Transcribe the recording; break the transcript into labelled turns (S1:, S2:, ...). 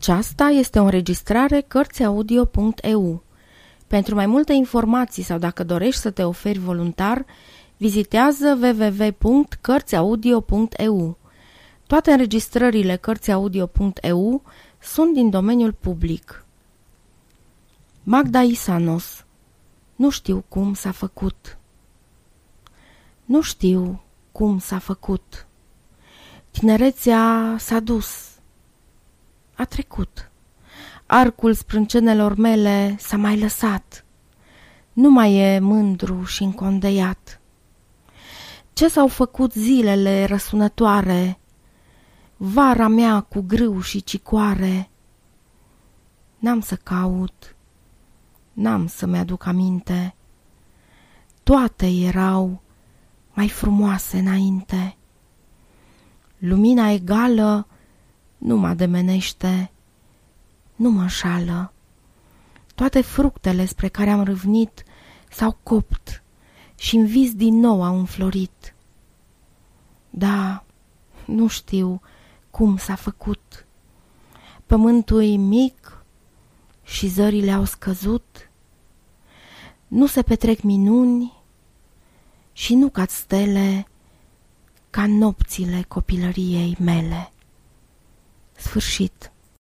S1: Aceasta este o înregistrare Cărțiaudio.eu. Pentru mai multe informații sau dacă dorești să te oferi voluntar, vizitează www.cărțiaudio.eu. Toate înregistrările Cărțiaudio.eu sunt din domeniul public. Magda Isanos Nu știu cum s-a făcut. Nu știu cum s-a făcut. Tinerețea s-a dus a trecut. Arcul sprâncenelor mele s-a mai lăsat. Nu mai e mândru și încondeiat. Ce s-au făcut zilele răsunătoare, Vara mea cu grâu și cicoare, N-am să caut, n-am să-mi aduc aminte. Toate erau mai frumoase înainte. Lumina egală nu mă ademenește, nu mă înșală. Toate fructele spre care am râvnit s-au copt și în vis din nou au înflorit. Da, nu știu cum s-a făcut. Pământul e mic și zările au scăzut. Nu se petrec minuni și nu cad stele ca nopțile copilăriei mele. Sfârșit.